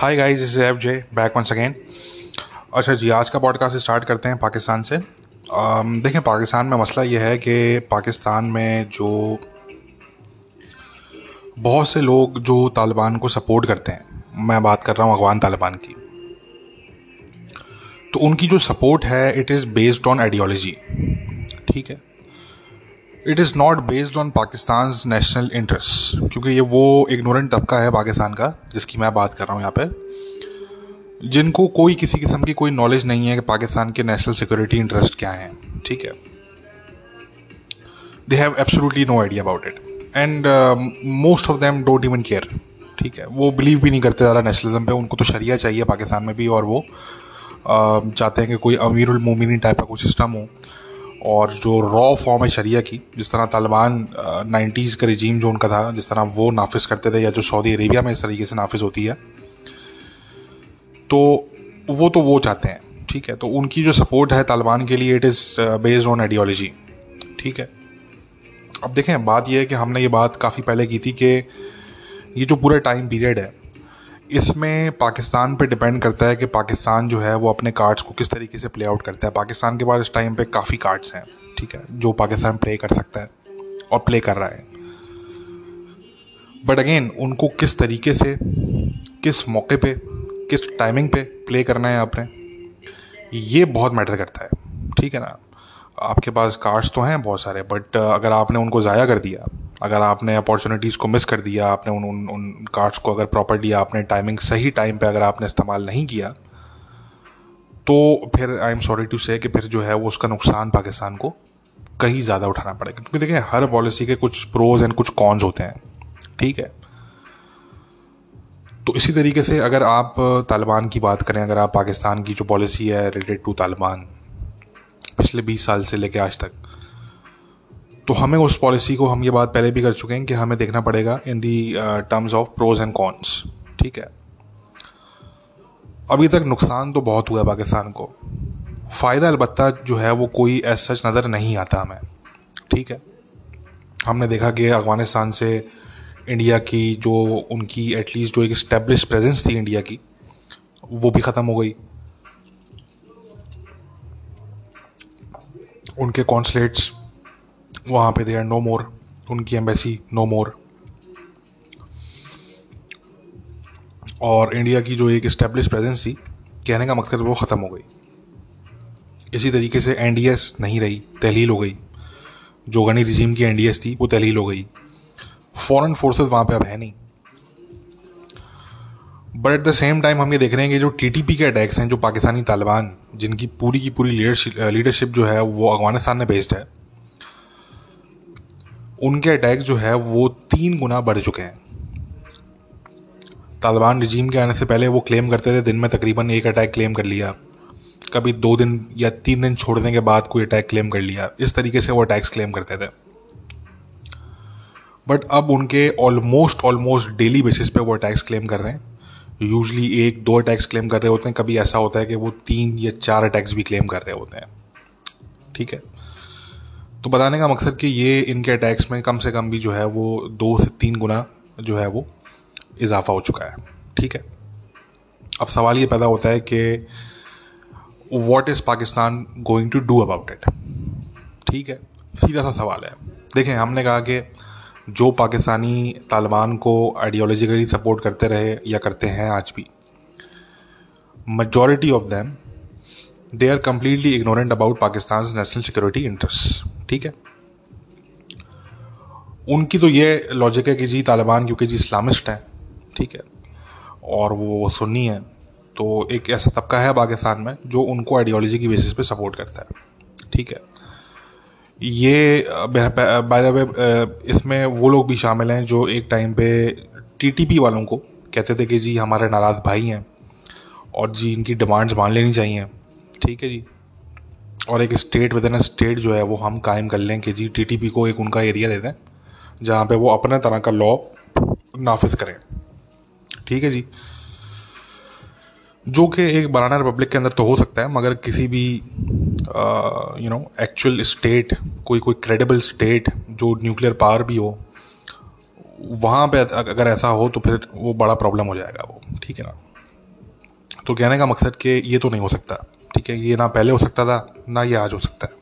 Hi guys is F J back once again अच्छा जी आज का पॉडकास्ट स्टार्ट करते हैं पाकिस्तान से। Um, देखें पाकिस्तान में मसला ये है कि पाकिस्तान में जो बहुत से लोग जो तालिबान को सपोर्ट करते हैं मैं बात कर रहा हूँ अफगान तालिबान की। तो उनकी जो सपोर्ट है it is based on ideology ठीक है? It is not based on Pakistan national interest क्योंकि ये वो इग्नोरेंट तबका है पाकिस्तान का जिसकी मैं बात कर रहा हूँ यहाँ पे। जिनको कोई किसी किस्म की कोई नॉलेज नहीं है कि पाकिस्तान के नेशनल सिक्योरिटी इंटरेस्ट क्या हैं ठीक है? They have absolutely no idea about it and most of them don't even care ठीक है? वो बिलीव भी नहीं करते ज़्यादा नेशनलिज्म पे उनको तो शरिया चाहिए पाकिस्तान में भी और वो uh, चाहते हैं कि कोई अमीर मोमिनी टाइप का कोई सिस्टम हो। और जो रॉ फॉर्म है शरिया की, जिस तरह तालिबान नाइन्टीज़ का रिजीम जो उनका था, जिस तरह वो नाफिज करते थे, या जो सऊदी अरेबिया में इस तरीके से नाफिज होती है तो वो तो वो चाहते हैं, ठीक है? तो उनकी जो सपोर्ट है तालिबान के लिए it is based on ideology ठीक है? अब देखें, बात यह है कि हमने ये बात काफ़ी पहले की थी कि ये जो पूरा टाइम पीरियड है इसमें पाकिस्तान पे डिपेंड करता है कि पाकिस्तान जो है वो अपने कार्ड्स को किस तरीके से प्ले आउट करता है। पाकिस्तान के पास इस टाइम पे काफ़ी कार्ड्स हैं, ठीक है, जो पाकिस्तान प्ले कर सकता है और प्ले कर रहा है। बट अगेन उनको किस तरीके से, किस मौके पे, किस टाइमिंग पे प्ले करना है आपने, ये बहुत मैटर करता है, ठीक है ना? आपके पास कार्ड्स तो हैं बहुत सारे बट अगर आपने उनको ज़ाया कर दिया, अगर आपने अपॉर्चुनिटीज़ को मिस कर दिया, आपने उन उन उन कार्ड्स को अगर प्रॉपरली आपने टाइमिंग सही टाइम पे अगर आपने इस्तेमाल नहीं किया तो फिर आई एम सॉरी टू से कि फिर जो है वो उसका नुकसान पाकिस्तान को कहीं ज़्यादा उठाना पड़ेगा। क्योंकि देखिए, हर पॉलिसी के कुछ प्रोज एंड कुछ कॉन्स होते हैं, ठीक है? तो इसी तरीके से अगर आप तालिबान की बात करें, अगर आप पाकिस्तान की जो पॉलिसी है रिलेटेड टू तालिबान पिछले बीस साल से लेके आज तक। तो हमें उस पॉलिसी को हम ये बात पहले भी कर चुके हैं कि हमें देखना पड़ेगा in the terms of pros and cons ठीक है? अभी तक नुकसान तो बहुत हुआ है पाकिस्तान को। फ़ायदा अलबत्ता जो है वो कोई ऐसा सच नज़र नहीं आता हमें, ठीक है? हमने देखा कि अफ़गानिस्तान से इंडिया की जो उनकी एटलीस्ट जो एक स्टेब्लिश प्रेजेंस थी इंडिया की, वो भी ख़त्म हो गई। उनके कॉन्सलेट्स वहाँ पे दे आर नो मोर उनकी एम्बेसी नो मोर और इंडिया की जो एक इस्टेब्लिश प्रेजेंस थी, कहने का मकसद वो ख़त्म हो गई। इसी तरीके से एनडीएस नहीं रही, तहलील हो गई। जो गनी रिजीम की एनडीएस थी, वो तहलील हो गई। फॉरेन फोर्सेस वहाँ पे अब है नहीं। But at the same time हम ये देख रहे हैं कि जो टीटीपी के अटैक्स हैं, जो पाकिस्तानी तालिबान, जिनकी पूरी की पूरी लीडरशिप जो है, वो अफ़गानिस्तान में बेस्ड है, उनके अटैक जो है, वो तीन गुना बढ़ चुके हैं। तालिबान रिजीम के आने से पहले वो क्लेम करते थे, दिन में तकरीबन एक अटैक क्लेम कर लिया। कभी दो दिन या तीन दिन छोड़ने के बाद कोई अटैक क्लेम कर लिया। इस तरीके से वो अटैक्स क्लेम करते थे। बट अब उनके ऑलमोस्ट ऑलमोस्ट डेली बेसिस पे वो अटैक्स क्लेम कर रहे हैं। यूजली एक, दो अटैक्स क्लेम कर रहे होते हैं, कभी ऐसा होता है कि वो तीन या चार अटैक्स भी क्लेम कर रहे होते हैं। ठीक है? तो बताने का मकसद कि ये इनके अटैक्स में कम से कम भी जो है वो दो से तीन गुना जो है वो इजाफा हो चुका है। ठीक है? अब सवाल ये पैदा होता है कि what is Pakistan going to do about it ठीक है? सीधा सा सवाल है। देखें, हमने कहा कि जो पाकिस्तानी तालिबान को आइडियोलॉजिकली सपोर्ट करते रहे या करते हैं आज भी majority of them they are completely ignorant about Pakistan national security interest ठीक है? उनकी तो ये लॉजिक है कि जी तालिबान क्योंकि जी इस्लामिस्ट हैं। ठीक है? और वो सुन्नी है। तो एक ऐसा तबका है पाकिस्तान में जो उनको आइडियोलॉजी की बेसिस पे सपोर्ट करता है। ठीक है? ये बाय द वे इसमें वो लोग भी शामिल हैं जो एक टाइम पे टीटीपी वालों को कहते थे कि जी हमारे नाराज़ भाई हैं और जी इनकी डिमांड्स मान लेनी चाहिए। ठीक है जी? और एक स्टेट विद इन स्टेट जो है, वो हम कायम कर लें कि जी टीटीपी को एक उनका एरिया दे दें, जहाँ पे वो अपने तरह का लॉ नाफिज करें। ठीक है जी? जो कि एक बनाना रिपब्लिक के अंदर तो हो सकता है, मगर किसी भी यू नो एक्चुअल स्टेट कोई कोई क्रेडिबल स्टेट जो न्यूक्लियर पावर भी हो, वहाँ पे अगर ऐसा हो तो फिर वो बड़ा प्रॉब्लम हो जाएगा वो, ठीक है ना? तो कहने का मकसद कि ये तो नहीं हो सकता, ठीक है? ये ना पहले हो सकता था, ना ये आज हो सकता है।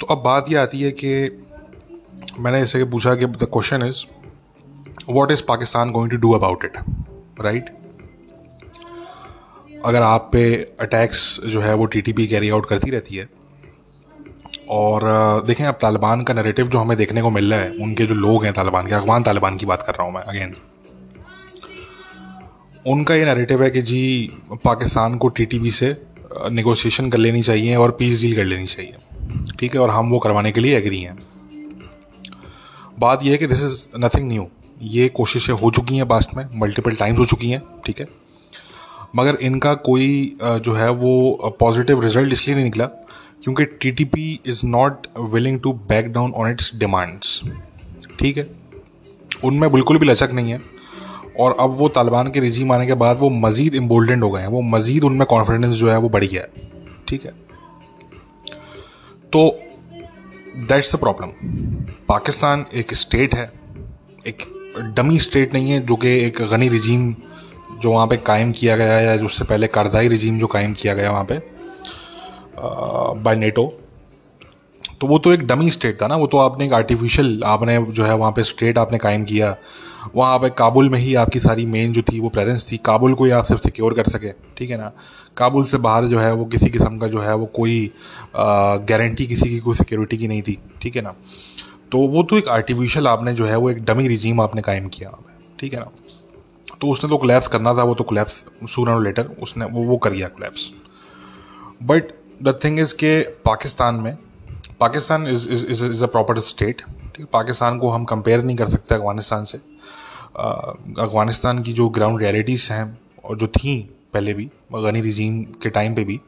तो अब बात ये आती है कि मैंने जैसे पूछा कि the question is what is Pakistan going to do about it right? अगर आप पे अटैक्स जो है वो टीटीपी कैरी आउट करती रहती है, और देखें अब तालिबान का नरेटिव जो हमें देखने को मिल रहा है, उनके जो लोग हैं तालिबान के, अफगान तालिबान की बात कर रहा हूँ मैं अगेन उनका ये नरेटिव है कि जी, पाकिस्तान को टीटीपी से नेगोशिएशन कर लेनी चाहिए और पीस डील कर लेनी चाहिए। ठीक है? और हम वो करवाने के लिए एग्री हैं। बात यह है कि दिस इज़ नथिंग न्यू ये कोशिशें हो चुकी हैं पास्ट में मल्टीपल टाइम्स हो चुकी हैं, ठीक है? मगर इनका कोई जो है वो पॉजिटिव रिज़ल्ट इसलिए नहीं निकला क्योंकि T T P is not willing to back down on its demands ठीक है? उनमें बिल्कुल भी लचक नहीं है और अब वो तालिबान के रिजीम आने के बाद वो मज़ीद इम्बोल्डेंड हो गए हैं, वो मज़ीद उनमें कॉन्फिडेंस जो है वो बढ़ गया है, ठीक है? तो दैट्स द प्रॉब्लम पाकिस्तान एक स्टेट है, एक डमी स्टेट नहीं है, जो कि एक गनी रिजीम जो वहाँ पे कायम किया गया है, या उससे पहले कारजाई रिजीम जो कायम किया गया वहाँ पे बाय नेटो तो वो तो एक डमी स्टेट था ना, वो तो आपने एक आर्टिफिशियल आपने जो है वहाँ पे स्टेट आपने कायम किया। वहाँ पे काबुल में ही आपकी सारी मेन जो थी वो प्रेजेंस थी। काबुल को ही आप सिर्फ़ सिक्योर कर सके, ठीक है ना? काबुल से बाहर जो है वो किसी किस्म का जो है वो कोई गारंटी किसी की कोई सिक्योरिटी की नहीं थी, ठीक है ना? तो वो तो एक आर्टिफिशियल आपने जो है वो एक डमी रिजीम आपने कायम किया ठीक है ना? तो उसने तो कोलैप्स करना था, वो तो कोलैप्स सूर और लेटर उसने वो वो कर गया collapse but the thing is के पाकिस्तान में, Pakistan is is is a proper state ठीक है? पाकिस्तान को हम कंपेयर नहीं कर सकते अफ़गानिस्तान से। अफ़गानिस्तान की जो ग्राउंड रियलिटीज़ हैं और जो थी पहले भी गनी रिजीम के टाइम पे भी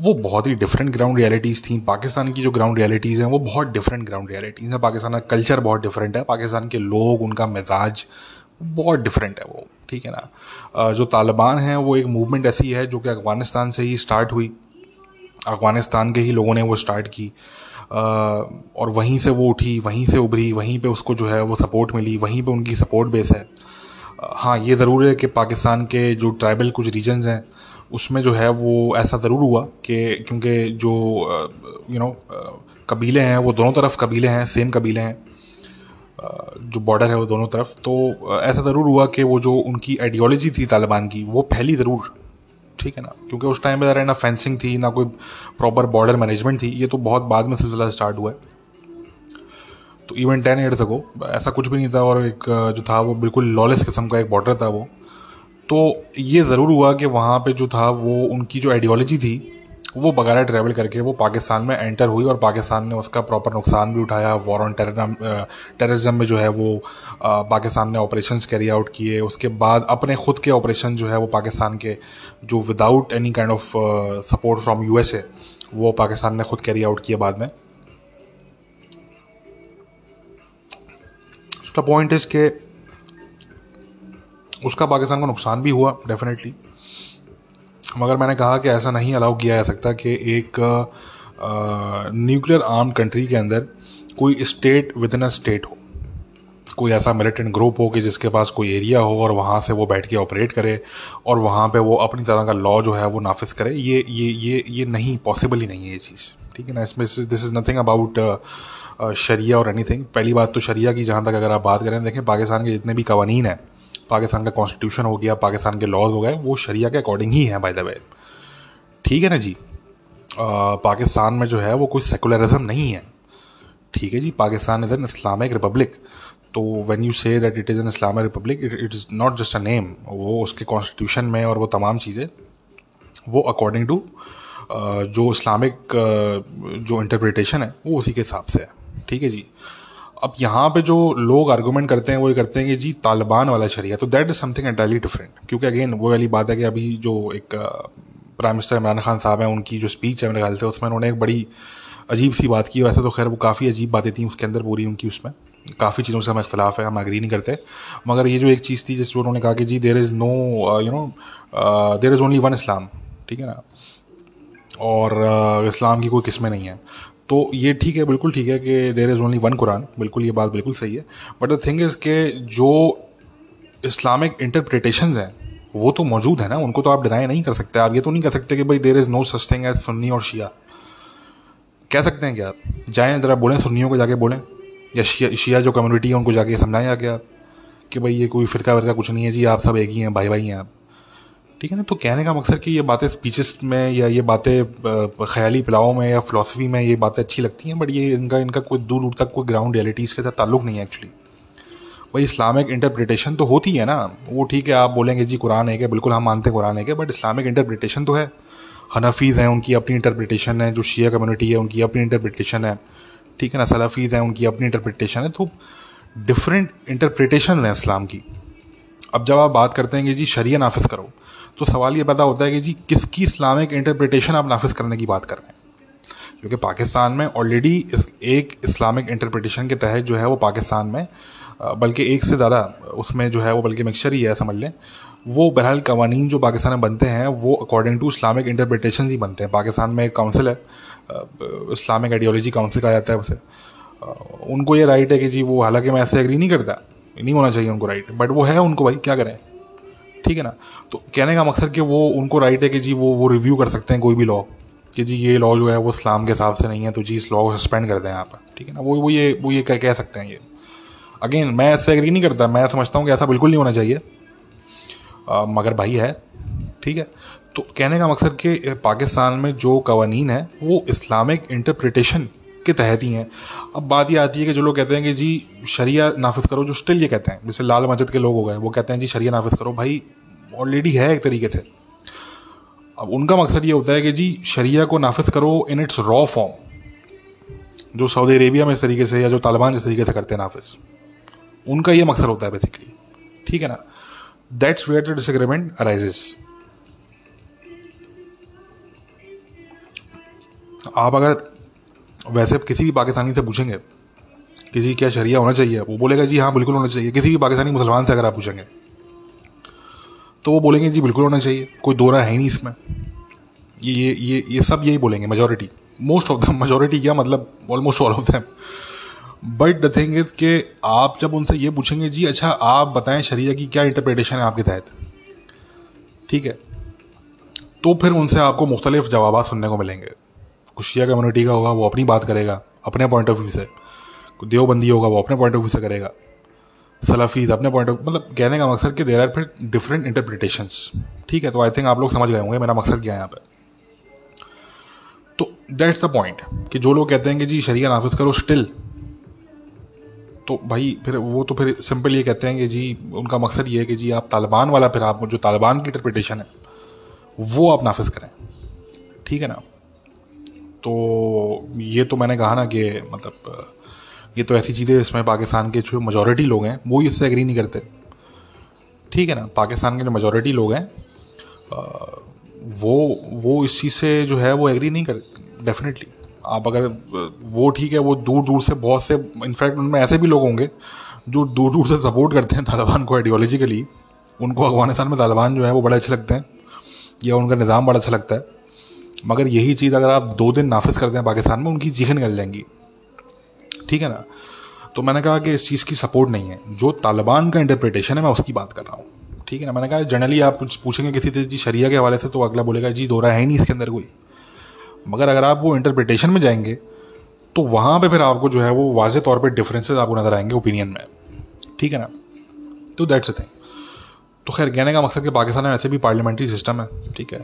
वो बहुत ही डिफरेंट ग्राउंड रियलिटीज़ थी। पाकिस्तान की जो ग्राउंड रियलिटीज़ हैं, वो बहुत डिफरेंट ग्राउंड रियलिटीज़ हैं। पाकिस्तान का कल्चर बहुत डिफरेंट है। पाकिस्तान के लोग, उनका मिजाज बहुत डिफरेंट है वो, ठीक है ना? जो तालिबान है, वो एक मूवमेंट ऐसी है जो कि अफ़गानिस्तान से ही स्टार्ट हुई। अफ़गानिस्तान के ही लोगों ने वो स्टार्ट की। और वहीं से वो उठी, वहीं से उभरी, वहीं पे उसको जो है वो सपोर्ट मिली, वहीं पे उनकी सपोर्ट बेस है। हाँ ये ज़रूर है कि पाकिस्तान के जो ट्राइबल कुछ रीजन्स हैं उसमें जो है वो ऐसा ज़रूर हुआ कि क्योंकि जो यू नो कबीले हैं, वो दोनों तरफ़ कबीले हैं सेम कबीले हैं जो बॉर्डर है वो दोनों तरफ़ तो ऐसा ज़रूर हुआ कि वो जो उनकी आइडियोलॉजी थी तालिबान की, वो फैली ज़रूर, ठीक है ना? क्योंकि उस टाइम पे ना फेंसिंग थी, ना कोई प्रॉपर बॉर्डर मैनेजमेंट थी, ये तो बहुत बाद में सिलसिला स्टार्ट हुआ है। तो इवन टेन ईयर्स अगो ऐसा कुछ भी नहीं था और एक जो था वो बिल्कुल लॉलेस किस्म का एक बॉर्डर था वो। तो ये ज़रूर हुआ कि वहाँ पे जो था, वो उनकी जो आइडियोलॉजी थी, वो बगैर ट्रैवल करके वो पाकिस्तान में एंटर हुई और पाकिस्तान ने उसका प्रॉपर नुकसान भी उठाया। वॉर ऑन टेररिज्म में जो है वो पाकिस्तान ने ऑपरेशन कैरी आउट किए। उसके बाद अपने खुद के ऑपरेशन जो है वो पाकिस्तान के, जो without any kind of support from USA वो पाकिस्तान ने खुद कैरी आउट किए बाद में। उसका पॉइंट इज़ के उसका पाकिस्तान को नुकसान भी हुआ डेफिनेटली मगर मैंने कहा कि ऐसा नहीं अलाउ किया जा सकता कि एक न्यूक्लियर आर्म कंट्री के अंदर कोई state within a state हो। कोई ऐसा मिलिटेंट ग्रुप हो कि जिसके पास कोई एरिया हो और वहाँ से वो बैठ के ऑपरेट करे और वहाँ पे वो अपनी तरह का लॉ जो है वो नाफिज करे। ये ये ये ये नहीं पॉसिबल ही नहीं है ये चीज़। ठीक है ना? इसमें दिस इज़ नथिंग अबाउट शरिया और एनीथिंग पहली बात तो शरिया की जहाँ तक अगर आप बात करें, देखें पाकिस्तान के जितने भी कवानीन हैं पाकिस्तान का कॉन्स्टिट्यूशन हो गया पाकिस्तान के लॉज हो गए वो शरिया के अकॉर्डिंग ही हैं बाय द वे ठीक है ना जी? आ, पाकिस्तान में जो है वो कोई सेकुलरिज्म नहीं है। ठीक है जी? Pakistan is an Islamic republic तो when you say that it is an Islamic republic it is not just a name वो उसके कॉन्स्टिट्यूशन में और वो तमाम चीज़ें वो अकॉर्डिंग टू जो इस्लामिक जो इंटरप्रिटेशन है वो उसी के हिसाब से है। ठीक है जी? अब यहाँ पे जो लोग आर्गूमेंट करते हैं, वो ये करते हैं कि जी, तालिबान वाला शरिया तो that is something entirely different क्योंकि अगेन वो वाली बात है कि अभी जो एक प्राइम मिनिस्टर इमरान खान साहब हैं, उनकी जो स्पीच है मेरे ख्याल से, उसमें उन्होंने एक बड़ी अजीब सी बात की। वैसे तो खैर, वो काफ़ी अजीब बातें थी उसके अंदर पूरी उनकी उसमें। काफ़ी चीज़ों से हम इख्तलाफ है, हम अग्री नहीं करते। मगर ये जो एक चीज़ थी जिस उन्होंने कहा कि जी there is no you know there is only one Islam ठीक है ना? और इस्लाम की कोई किस्में नहीं है। तो ये ठीक है, बिल्कुल ठीक है कि there is only one Quran बिल्कुल ये बात बिल्कुल सही है. बट द थिंग इज़ के जो इस्लामिक इंटरप्रिटेशन हैं, वो तो मौजूद है ना. उनको तो आप डिनाई नहीं कर सकते. आप ये तो नहीं कह सकते कि भाई there is no such thing as Sunni और शिया कह सकते हैं क्या आप. जाएँ, ज़रा बोलें, सुन्नियों को जाके बोलें. या शिया शिया जो कम्युनिटी है, उनको जाके समझाएँ जाके आप. कि भाई ये कोई फ़िरका वरका कुछ नहीं है जी. आप सब एक ही हैं भाई भाई हैं आप. ठीक है ना? तो कहने का मकसद कि ये बातें स्पीचेस में या ये बातें ख्याली पिलाओं में या फ़िलासफ़ी में ये बातें अच्छी लगती हैं बट ये इनका इनका कोई दूर दूर तक कोई ग्राउंड रियलिटीज़ के साथ ताल्लुक नहीं है एक्चुअली भाई इस्लामिक इंटरप्रिटेशन तो होती है ना? वो ठीक है, आप बोलेंगे, जी, कुरान है है। बिल्कुल हम मानते हैं कुरान है है बट इस्लामिक इंटरप्रिटेशन तो है। हनफीज़ हैं, उनकी अपनी इंटरप्रिटेशन है, जो शिया कम्युनिटी है, उनकी अपनी इंटरप्रिटेशन है। ठीक है ना? सलाफीज़ हैं, उनकी अपनी इंटरप्रिटेशन है। तो डिफरेंट इंटरप्रिटेशन है इस्लाम की। अब जब आप बात करते हैं कि जी शरिया नाफिज करो तो सवाल ये पैदा होता है कि जी किसकी इस्लामिक इंटरप्रिटेशन आप नाफिज करने की बात कर रहे हैं? क्योंकि पाकिस्तान में ऑलरेडी इस, एक इस्लामिक इंटरप्रिटेशन के तहत जो है वो पाकिस्तान में बल्कि एक से ज़्यादा उसमें जो है वो बल्कि मिक्सचर ही है समझ लें। वो बहरहाल कवानीन जो पाकिस्तान में बनते हैं वो अकॉर्डिंग टू इस्लामिक इंटरप्रिटेशन ही बनते हैं। पाकिस्तान में एक काउंसिल है इस्लामिक आइडियोलॉजी काउंसिल कहा जाता है उसे। उनको ये राइट है कि जी वो हालाँकि मैं ऐसे एग्री नहीं करता नहीं होना चाहिए उनको राइट बट वो है उनको भाई क्या करें? ठीक है ना? तो कहने का मकसद कि वो उनको राइट है कि जी वो वो रिव्यू कर सकते हैं कोई भी लॉ कि जी ये लॉ जो है वो इस्लाम के हिसाब से नहीं है तो जी इस लॉ को सस्पेंड कर दें आप। ठीक है ना? वो वो ये वो ये कह, कह सकते हैं ये। अगेन मैं इससे एग्री नहीं करता। मैं समझता हूँ कि ऐसा बिल्कुल नहीं होना चाहिए। आ, मगर भाई है। ठीक है? तो कहने का मकसद कि पाकिस्तान में जो कवानीन है वो इस्लामिक इंटरप्रिटेशन के तहत ही हैं। अब बात ये आती है कि जो लोग कहते हैं कि जी, शरिया नाफिज करो, जो स्टिल ये कहते हैं, जैसे लाल मस्जिद के लोग हो गए, वो कहते हैं जी, शरिया नाफिज करो। भाई ऑलरेडी है एक तरीके से। अब उनका मकसद ये होता है कि जी, शरिया को नाफिज करो इन इट्स रॉ फॉर्म जो सऊदी अरेबिया में इस तरीके से या जो तालिबान इस तरीके से करते हैं नाफिज उनका ये मकसद होता है बेसिकली ठीक है ना? That's where the disagreement arises आप अगर वैसे आप किसी भी पाकिस्तानी से पूछेंगे कि जी क्या शरिया होना चाहिए, वो बोलेगा, जी हाँ बिल्कुल होना चाहिए। किसी भी पाकिस्तानी मुसलमान से अगर आप पूछेंगे तो वो बोलेंगे, जी, बिल्कुल होना चाहिए, कोई दो है ही नहीं इसमें। ये ये ये ये सब यही बोलेंगे majority most of the majority क्या मतलब almost all of them but the thing is कि आप जब उनसे ये पूछेंगे, जी अच्छा आप बताएँ शरिया की क्या इंटरप्रिटेशन है आपके तहत? ठीक है? तो फिर उनसे आपको मुख्तलिफ़ जवाब सुनने को मिलेंगे। कुशिया कम्युनिटी का होगा, वो अपनी बात करेगा, अपने पॉइंट ऑफ़ व्यू से। देवबंदी होगा, वो अपने पॉइंट ऑफ़ व्यू से करेगा। सलाफीज अपने पॉइंट ऑफ़ मतलब कहने का मकसद कि देर आर फिर डिफरेंट इंटरप्रिटेशंस ठीक है तो आई थिंक आप लोग समझ गए होंगे मेरा मकसद क्या है यहाँ पे। तो दैट्स द पॉइंट कि जो लोग कहते हैं कि जी शरिया नाफिज करो स्टिल तो भाई फिर वो तो फिर सिंपल ये कहते हैं कि जी उनका मकसद ये है कि जी आप तालिबान वाला फिर आप जो तालिबान की इंटरप्रिटेशन है, वो आप नाफिज करें। ठीक है ना? तो ये तो मैंने कहा ना कि मतलब ये तो ऐसी चीज़ें इसमें पाकिस्तान के जो मेजोरिटी लोग हैं, वो इससे एग्री नहीं करते। ठीक है ना? पाकिस्तान के जो मेजोरिटी लोग हैं वो वो इस चीज़ से जो है, वो एग्री नहीं कर डेफिनेटली आप अगर, वो ठीक है, वो दूर दूर से, बहुत से इनफैक्ट उनमें ऐसे भी लोग होंगे, जो दूर दूर से सपोर्ट करते हैं तालिबान को आइडियोलॉजिकली उनको अफ़गानिस्तान में तालिबान जो है, वो बड़े अच्छे लगते हैं, या उनका निज़ाम बड़ा अच्छा लगता है। मगर यही चीज़ अगर आप दो दिन नाफिज कर दें पाकिस्तान में, उनकी चीखें निकल जाएँगी। ठीक है ना? तो मैंने कहा कि इस चीज़ की सपोर्ट नहीं है। जो तालिबान का इंटरप्रिटेशन है, मैं उसकी बात कर रहा हूँ। ठीक है ना? मैंने कहा जनरली आप कुछ पूछेंगे किसी जी शरिया के हवाले से तो अगला बोलेगा, जी, दो रहा है नहीं इसके अंदर कोई। मगर अगर आप वो इंटरप्रिटेशन में जाएँगे तो वहाँ पे फिर आपको जो है वो वाज तौर पे डिफरेंसेस आपको नज़र आएँगे ओपिनियन में। ठीक है ना? तो दैट्स अ थिंग तो खैर, कहने का मकसद कि पाकिस्तान में ऐसे भी पार्लियामेंट्री सिस्टम है, ठीक है।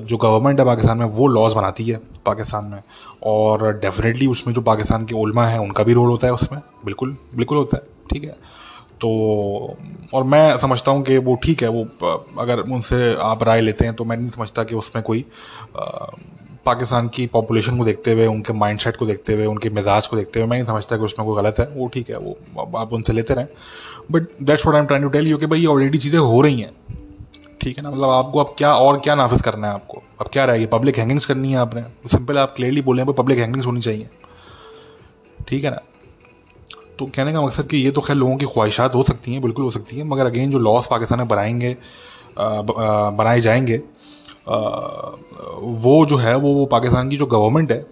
जो गवर्नमेंट है पाकिस्तान में, वो लॉज बनाती है पाकिस्तान में। और डेफिनेटली उसमें जो पाकिस्तान के उलमा हैं, उनका भी रोल होता है उसमें। बिल्कुल बिल्कुल होता है, ठीक है। तो और मैं समझता हूँ कि वो ठीक है, वो अगर उनसे आप राय लेते हैं तो मैं नहीं समझता कि उसमें कोई पाकिस्तान की पॉपुलेशन को देखते हुए, उनके माइंडसेट को देखते हुए, उनके मिजाज को देखते हुए मैं नहीं समझता कि उसमें कोई गलत है। वो ठीक है, वो आप उनसे लेते रहें। But that's what I am to tell you कि भाई ऑलरेडी चीज़ें हो रही हैं। ठीक है ना? मतलब आपको अब क्या और क्या नाफिज करना है आपको? अब क्या रहेगी पब्लिक हैंगिंग्स करनी है आपने। सिंपल आप क्लियरली बोले पब्लिक हैंगिंग्स होनी चाहिए। ठीक है ना? तो कहने का मकसद कि ये तो खैर लोगों की ख्वाहिशात हो सकती हैं, बिल्कुल हो सकती हैं, मगर अगेन जो लॉस पाकिस्तान में बनाएँगे बनाए जाएँगे वो जो है, वो वो पाकिस्तान की जो गवर्नमेंट है,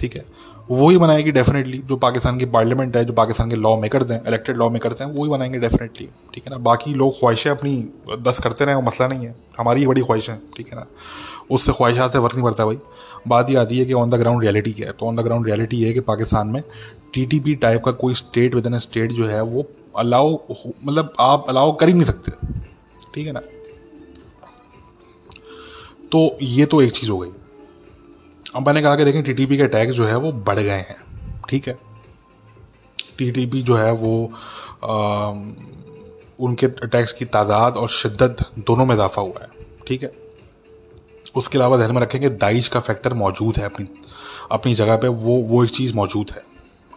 ठीक है वही बनाएगी डेफिनेटली जो पाकिस्तान की पार्लियामेंट है, जो पाकिस्तान के लॉ मेकर हैं इलेक्टेड लॉ मेकर्स हैं वही बनाएँगे डेफिनेटली ठीक है ना? बाकी लोग ख्वाहिशें अपनी दस करते रहें, वो मसला नहीं है। हमारी ही बड़ी ख्वाहिशें ठीक है ना? उससे ख्वाहिशात से फ़र्क नहीं पड़ता भाई। बात ये आती है कि ऑन द ग्राउंड रियलिटी क्या है? तो ऑन द ग्राउंड रियलिटी ये है कि पाकिस्तान में टीटीपी टाइप का कोई स्टेट विद इन स्टेट जो है, वो अलाउ मतलब आप अलाउ कर ही नहीं सकते, ठीक है ना? तो ये तो एक चीज़ हो गई। मैंने कहा कि देखें टीटीपी के टैक्स जो है वो बढ़ गए हैं। ठीक है? टीटीपी जो है वो आ, उनके टैक्स की तादाद और शिद्दत दोनों में इजाफा हुआ है। ठीक है? उसके अलावा ध्यान में रखेंगे दाइश का फैक्टर मौजूद है अपनी अपनी जगह पे वो वो एक चीज़ मौजूद है।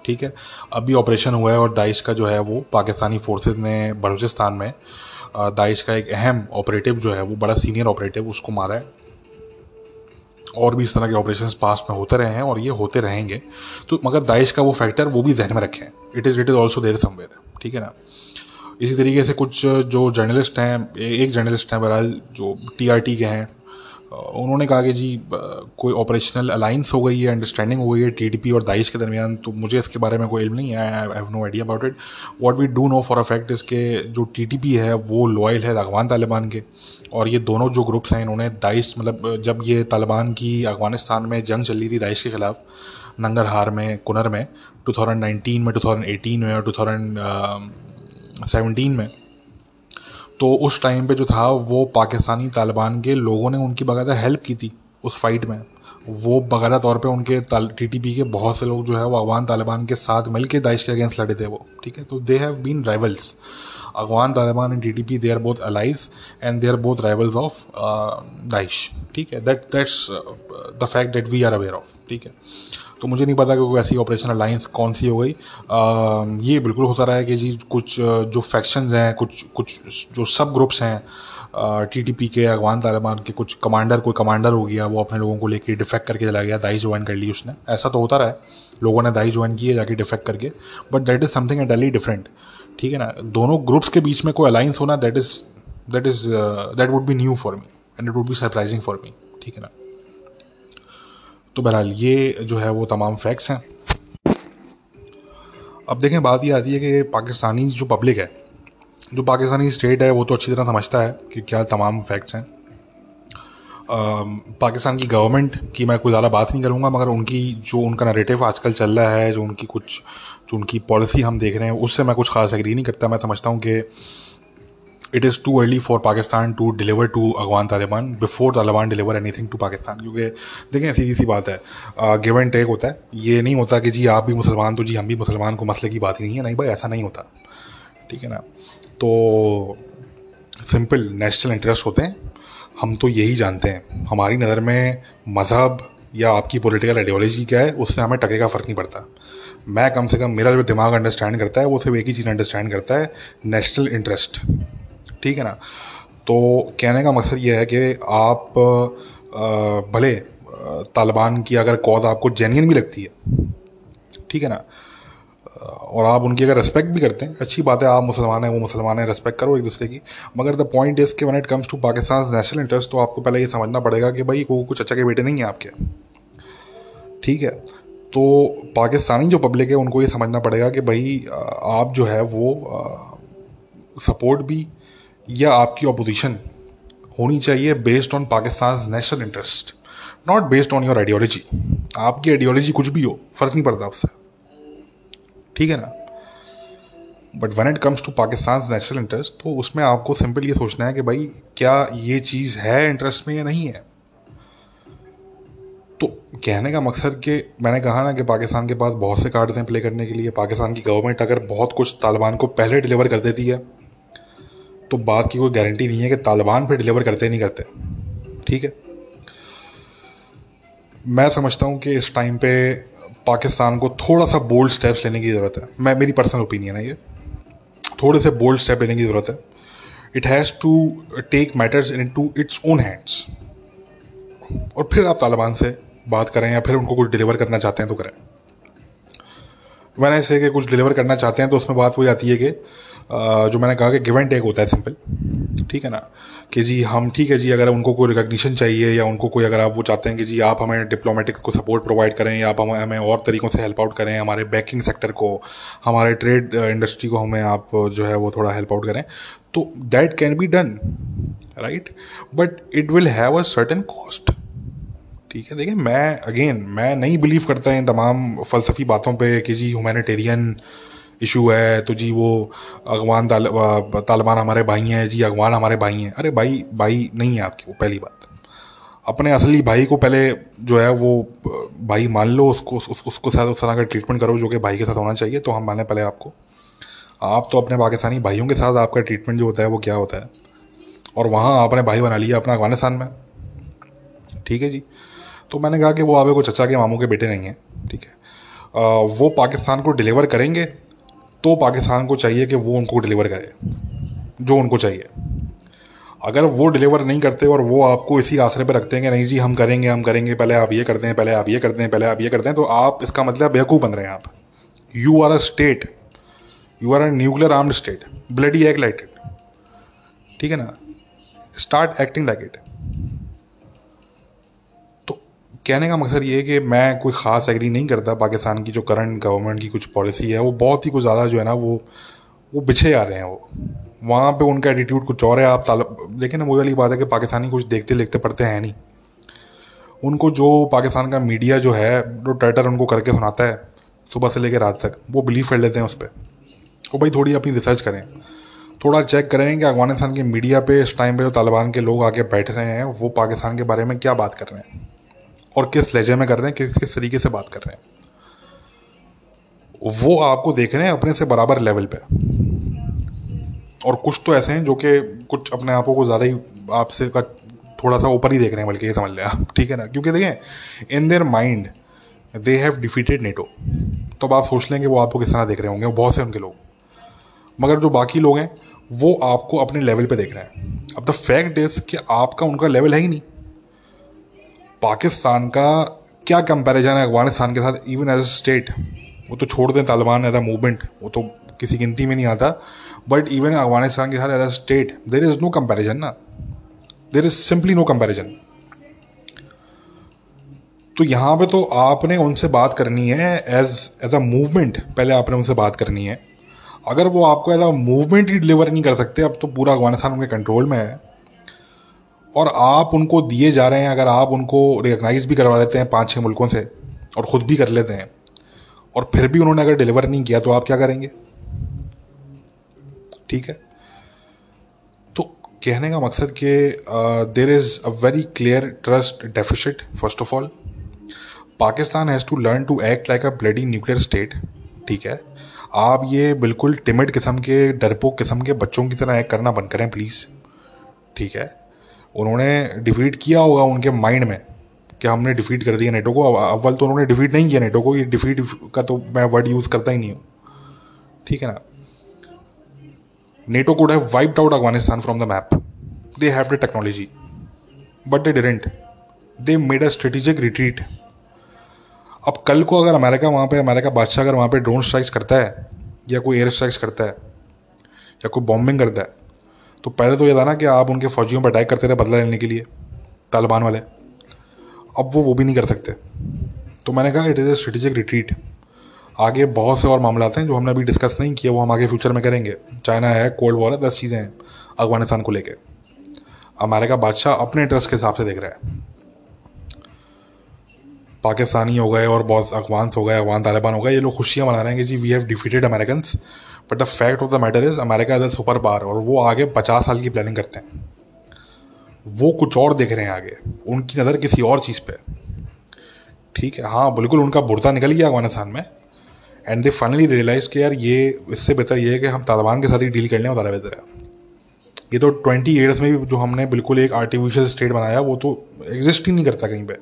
ठीक है? अभी ऑपरेशन हुआ है और दाइश का जो है वो पाकिस्तानी फोर्सेस ने बलूचिस्तान में दाइश का एक अहम ऑपरेटिव जो है वो बड़ा सीनियर ऑपरेटिव उसको मारा है। और भी इस तरह के ऑपरेशन पास में होते रहे हैं और ये होते रहेंगे। तो मगर दाइश का वो फैक्टर वो भी जहन में रखें। It is it is also there somewhere ठीक है ना? इसी तरीके से कुछ जो जर्नलिस्ट हैं एक जर्नलिस्ट हैं बहरहाल, जो टीआरटी के हैं उन्होंने कहा कि जी कोई ऑपरेशनल अलाइंस हो गई है अंडरस्टैंडिंग हो गई है टीडीपी और दाइश के दरमियान तो मुझे इसके बारे में कोई इल्म नहीं है I have no idea about it what we do know for a fact इसके जो टीटीपी है, वो लॉयल है अफगान तालिबान के, और ये दोनों जो ग्रुप्स हैं, इन्होंने दाइश मतलब जब ये तालिबान की अफ़गानिस्तान में जंग चल रही थी दाइश के ख़िलाफ़, नंगरहार में, कुनर में 2019 में 2018 में और 2017 में तो उस टाइम पे जो था, वो पाकिस्तानी तालिबान के लोगों ने उनकी बाकायदा हेल्प की थी उस फाइट में। वो बाकायदा तौर पे उनके टी टी पी के बहुत से लोग जो है, वो अफगान तालिबान के साथ मिल के दाइश के अगेंस्ट लड़े थे वो, ठीक है? तो they have been rivals Afghan Taliban and T T P they are both allies and they are both rivals of Daesh ठीक है? That that's the fact that we are aware of ठीक है? तो मुझे नहीं पता कि कोई ऐसी ऑपरेशन अलाइंस कौन सी हो गई। आ, ये बिल्कुल होता रहा है कि जी कुछ जो फैक्शंस हैं कुछ कुछ जो सब ग्रुप्स हैं टी टी पी के अफगान तालिबान के कुछ कमांडर कोई कमांडर हो गया वो अपने लोगों को लेके डिफेक्ट करके चला गया दाई ज्वाइन कर ली उसने। ऐसा तो होता रहा है। लोगों ने दाई ज्वाइन किए जाके डिफेक्ट करके। But that is something entirely different ठीक है ना? दोनों ग्रुप्स के बीच में कोई अलायंस होना that is that is that would be new for me and it would be surprising for me ठीक है ना? तो बहरहाल, ये जो है वो तमाम फैक्ट्स हैं। अब देखें, बात ये आती है कि पाकिस्तानी जो पब्लिक है, जो पाकिस्तानी स्टेट है, वो तो अच्छी तरह समझता है कि क्या तमाम फैक्ट्स हैं। पाकिस्तान की गवर्नमेंट की मैं कोई ज़्यादा बात नहीं करूँगा, मगर उनकी जो उनका नरेटिव आजकल चल रहा है, जो उनकी कुछ, जो उनकी पॉलिसी हम देख रहे हैं, उससे मैं कुछ खास एग्री नहीं करता। मैं समझता हूँ कि it is too early for Pakistan to deliver to Afghan Taliban before Taliban deliver anything to Pakistan. क्योंकि देखें, सीधी सी बात है गिव एंड टेक होता है। ये नहीं होता कि जी आप भी मुसलमान तो जी हम भी मुसलमान को मसले की बात ही नहीं है। नहीं भाई, ऐसा नहीं होता। ठीक है ना? तो सिंपल नेशनल इंटरेस्ट होते हैं। हम तो यही जानते हैं। हमारी नज़र में मज़हब या आपकी पॉलिटिकल आइडियोलॉजी क्या है, उससे हमें टके का फ़र्क नहीं पड़ता। मैं कम से कम मेरा जो दिमाग अंडरस्टैंड करता है, वो सिर्फ़ एक ही चीज़ अंडरस्टैंड करता है नेशनल इंटरेस्ट ठीक है ना? तो कहने का मकसद ये है कि आप भले तालिबान की अगर कॉज आपको जेन्यन भी लगती है, ठीक है ना? और आप उनकी अगर रेस्पेक्ट भी करते हैं, अच्छी बात है, आप मुसलमान हैं, वो मुसलमान हैं रेस्पेक्ट करो एक दूसरे की। मगर द पॉइंट इज़ के when it comes to Pakistan national interest तो आपको पहले ये समझना पड़ेगा कि भाई, वो कुछ अच्छा के बेटे नहीं हैं आपके। ठीक है? तो पाकिस्तानी जो पब्लिक है, उनको ये समझना पड़ेगा कि भाई आप जो है वो सपोर्ट भी या आपकी अपोजिशन होनी चाहिए based on Pakistan national interest not based on your ideology आपकी आइडियोलॉजी कुछ भी हो, फ़र्क नहीं पड़ता उससे। ठीक है ना? But when it comes to Pakistan national interest तो उसमें आपको सिंपल ये सोचना है कि भाई, क्या ये चीज़ है इंटरेस्ट में या नहीं है? तो कहने का मकसद कि मैंने कहा ना कि पाकिस्तान के पास बहुत से कार्ड्स हैं प्ले करने के लिए। पाकिस्तान की गवर्नमेंट अगर बहुत कुछ तालिबान को पहले डिलीवर कर देती है तो बात की कोई गारंटी नहीं है कि तालिबान फिर डिलीवर करते नहीं करते। ठीक है? मैं समझता हूँ कि इस टाइम पे पाकिस्तान को थोड़ा सा बोल्ड स्टेप्स लेने की ज़रूरत है। मैं, मेरी पर्सनल ओपिनियन है ये। थोड़े से बोल्ड स्टेप लेने की ज़रूरत है। It has to take matters into its own hands और फिर आप तालिबान से बात करें या फिर उनको कुछ डिलीवर करना चाहते हैं तो करें। मैंने ऐसे कि कुछ डिलीवर करना चाहते हैं तो उसमें बात हो जाती है कि जो मैंने कहा कि गिव एंड टेक होता है सिंपल ठीक है ना? कि जी, हम ठीक है जी, अगर उनको कोई रिकग्निशन चाहिए या उनको कोई अगर आप वो चाहते हैं कि जी, आप हमें डिप्लोमेटिक को सपोर्ट प्रोवाइड करें या आप हमें हमें और तरीक़ों से हेल्प आउट करें हमारे बैंकिंग सेक्टर को, हमारे ट्रेड इंडस्ट्री को हमें आप जो है वो थोड़ा हेल्प आउट करें तो that can be done right but it will have a certain cost ठीक है, देखिए, मैं अगेन मैं नहीं बिलीव करता इन तमाम फ़लसफ़ी बातों पे कि जी ह्यूमैनिटेरियन इशू है तो जी वो अगवान तालिबान हमारे भाई हैं जी अगवान हमारे भाई हैं। अरे भाई भाई नहीं है आपके वो पहली बात। अपने असली भाई को पहले जो है वो भाई मान लो उसको उस, उसको साथ उस तरह का ट्रीटमेंट करो जो कि भाई के साथ होना चाहिए तो हम माने पहले आपको। आप तो अपने पाकिस्तानी भाइयों के साथ आपका ट्रीटमेंट जो होता है वो क्या होता है? और वहाँ आपने भाई बना लिया अपना अफ़गानिस्तान में। ठीक है जी? तो मैंने कहा कि वो आवे को चचा के मामू के बेटे नहीं हैं ठीक है? आ, वो पाकिस्तान को डिलीवर करेंगे तो पाकिस्तान को चाहिए कि वो उनको डिलीवर करे, जो उनको चाहिए। अगर वो डिलीवर नहीं करते और वो आपको इसी आसरे पर रखते हैं कि नहीं जी, हम करेंगे हम करेंगे, पहले आप ये करते हैं, पहले आप ये करते हैं, पहले आप ये करते हैं तो आप इसका मतलब बेवकूफ़ बन रहे हैं आप। You are a state you are a nuclear armed state bloody like it ठीक है ना? स्टार्ट एक्टिंग लाइक इट कहने का मकसद ये है कि मैं कोई ख़ास एग्री नहीं करता पाकिस्तान की जो करंट गवर्नमेंट की कुछ पॉलिसी है, वो बहुत ही कुछ ज़्यादा जो है ना वो वो बिछे आ रहे हैं वो। वहाँ पे उनका एटीट्यूड कुछ और है, आप देखिए ना वो वाली बात है कि पाकिस्तानी कुछ देखते लिखते पढ़ते हैं नहीं। उनको जो पाकिस्तान का मीडिया जो है, जो टर्टर उनको करके सुनाता है, सुबह से लेकर रात तक, वो बिलीव कर लेते हैं उस पर वो भाई थोड़ी अपनी रिसर्च करें, थोड़ा चेक करें कि अफ़गानिस्तान के मीडिया पे, इस टाइम पे जो तालिबान के लोग आके बैठ रहे हैं, वो पाकिस्तान के बारे में क्या बात कर रहे हैं। और किस लहजे में कर रहे हैं, किस किस तरीके से बात कर रहे हैं। वो आपको देख रहे हैं अपने से बराबर लेवल पे। और कुछ तो ऐसे हैं जो कि कुछ अपने आपों को ज़्यादा ही आपसे का थोड़ा सा ऊपर ही देख रहे हैं, बल्कि ये समझ लें आप, ठीक है ना? क्योंकि देखें in their mind they have defeated NATO तो आप सोच लेंगे वो आपको किस तरह देख रहे होंगे बहुत से उनके लोग। मगर जो बाकी लोग हैं, वो आपको अपने लेवल पे देख रहे हैं। अब द फैक्ट इज़ कि आपका उनका लेवल है ही नहीं। पाकिस्तान का क्या कंपैरिजन है अफ़गानिस्तान के साथ? इवन एज अ स्टेट वो तो छोड़ दें तालिबान एज अ मूवमेंट वो तो किसी गिनती में नहीं आता। बट इवन अफ़गानिस्तान के साथ as a state there is no comparison ना। There is simply no comparison तो यहाँ पे तो आपने उनसे बात करनी है एज एज अ मूवमेंट पहले आपने उनसे बात करनी है। अगर वो आपको एज अ मूवमेंट ही डिलीवर नहीं कर सकते, अब तो पूरा अफ़गानिस्तान उनके कंट्रोल में है। और आप उनको दिए जा रहे हैं, अगर आप उनको रिकगनाइज भी करवा लेते हैं पाँच छः मुल्कों से और ख़ुद भी कर लेते हैं, और फिर भी उन्होंने अगर डिलीवर नहीं किया तो आप क्या करेंगे? ठीक है? तो कहने का मकसद कि there is a very clear trust deficit first of all Pakistan has to learn to act like a bloody nuclear state ठीक है? आप ये बिल्कुल टिमिड किस्म के, डरपोक किस्म के बच्चों की तरह एक्ट करना बंद करें प्लीज़ ठीक है? उन्होंने डिफीट किया होगा उनके माइंड में कि हमने डिफीट कर दिया नेटो को। अव्वल तो उन्होंने डिफीट नहीं किया नेटो को ये डिफीट का तो मैं वर्ड यूज़ करता ही नहीं हूँ। ठीक है ना? NATO could have wiped out Afghanistan from the map they have the technology but they didn't they made a strategic retreat अब कल को अगर अमेरिका वहाँ पे, अमेरिका बादशाह अगर वहाँ पे ड्रोन स्ट्राइक्स करता है, या कोई एयर स्ट्राइक्स करता है, या कोई बॉम्बिंग करता है तो पहले तो ये था ना कि आप उनके फौजियों पर अटैक करते रहे बदला लेने के लिए, तालिबान वाले। अब वो वो भी नहीं कर सकते। तो मैंने कहा it is a strategic retreat आगे बहुत से और मामला हैं जो हमने अभी डिस्कस नहीं किए, वो हम आगे फ्यूचर में करेंगे। चाइना है कोल्ड वॉर है, दस चीज़ें हैं, अफ़गानिस्तान को लेकर अमेरिका बादशाह अपने इंटरेस्ट के हिसाब से देख रहा है। पाकिस्तानी हो गए और बहुत अफगान हो गए, अफगान तालिबान हो गए, ये लोग खुशियाँ मना रहे हैं कि जी we have defeated American but the fact of the matter is America is a super power और वो आगे पचास साल की प्लानिंग करते हैं। वो कुछ और देख रहे हैं आगे। उनकी नज़र किसी और चीज़ पे ठीक है हाँ बिल्कुल उनका बुरता निकल गया अफ़गानिस्तान में। एंड दे फाइनली रियलाइज़ कि यार ये, इससे बेहतर ये है कि हम तालिबान के साथ ही डील कर लें ज़्यादा बेहतर है ये तो ट्वेंटी ईयर्स में भी जो हमने बिल्कुल एक आर्टिफिशियल स्टेट बनाया, वो तो एग्जिस्ट ही नहीं करता कहीं पर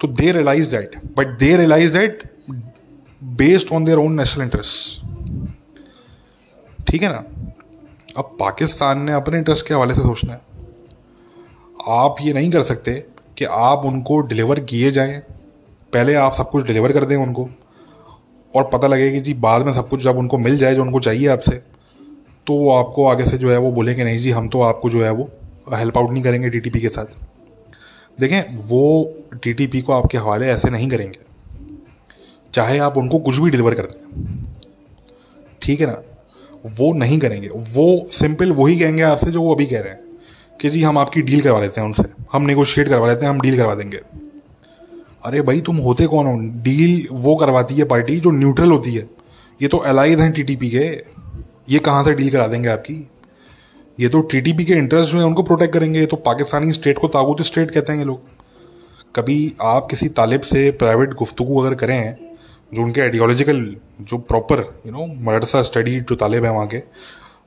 तो they realise that but they realise that based on their own national interest ठीक है ना? अब पाकिस्तान ने अपने इंटरेस्ट के हवाले से सोचना है। आप ये नहीं कर सकते कि आप उनको डिलीवर किए जाएँ। पहले आप सब कुछ डिलीवर कर दें उनको। और पता लगे कि जी बाद में सब कुछ जब उनको मिल जाए, जो उनको चाहिए आपसे तो वो आपको आगे से जो है वो बोले कि नहीं जी, हम तो आपको जो है वो हेल्प आउट नहीं करेंगे टी के साथ. देखें, वो टी को आपके हवाले ऐसे नहीं करेंगे। चाहे आप उनको कुछ भी डिलीवर कर दें। ठीक है ना? वो नहीं करेंगे। वो सिंपल वही कहेंगे आपसे जो वो अभी कह रहे हैं कि जी हम आपकी डील करवा लेते हैं उनसे। हम नेगोशिएट करवा देते हैं, हम डील करवा देंगे। अरे भाई, तुम होते कौन हो? डील वो करवाती है पार्टी जो न्यूट्रल होती है। ये तो एलाइज हैं टीटीपी के। ये कहाँ से डील करा देंगे आपकी? ये तो टीटीपी के इंटरेस्ट जो है, उनको प्रोटेक्ट करेंगे। ये तो पाकिस्तानी स्टेट को ताबूत स्टेट कहते हैं ये लोग। कभी आप किसी तालिब से प्राइवेट गुफ्तु अगर करें जो उनके आइडियोलॉजिकल जो proper you know madrasa study जो तालिब हैं वहाँ के,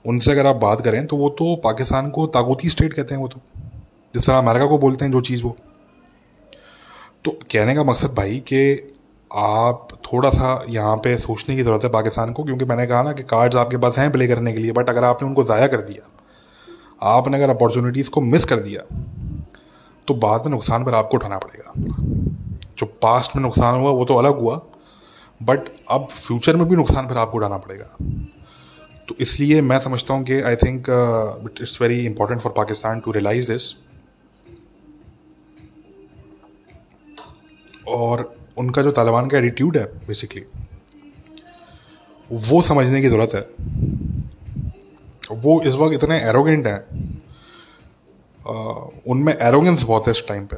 उनसे अगर आप बात करें तो वो तो पाकिस्तान को ताकूती स्टेट कहते हैं वो तो। जिस तरह अमेरिका को बोलते हैं जो चीज़ वो। तो कहने का मकसद भाई कि आप थोड़ा सा यहाँ पे सोचने की ज़रूरत है पाकिस्तान को, क्योंकि मैंने कहा ना कि कार्ड्स आपके पास हैं प्ले करने के लिए बट अगर आपने उनको ज़ाया कर दिया, आपने अगर अपॉर्चुनिटीज़ को मिस कर दिया तो बाद में नुकसान पर आपको उठाना पड़ेगा। जो पास्ट में नुकसान हुआ, वो तो अलग हुआ बट अब फ्यूचर में भी नुकसान फिर आपको उठाना पड़ेगा। तो इसलिए मैं समझता हूँ कि I think it's very important for Pakistan to realise this और उनका जो तालिबान का एटीट्यूड है बेसिकली वो समझने की ज़रूरत है। वो इस वक्त इतने एरोगेंट हैं। उनमें एरोगेंस बहुत है इस टाइम पे।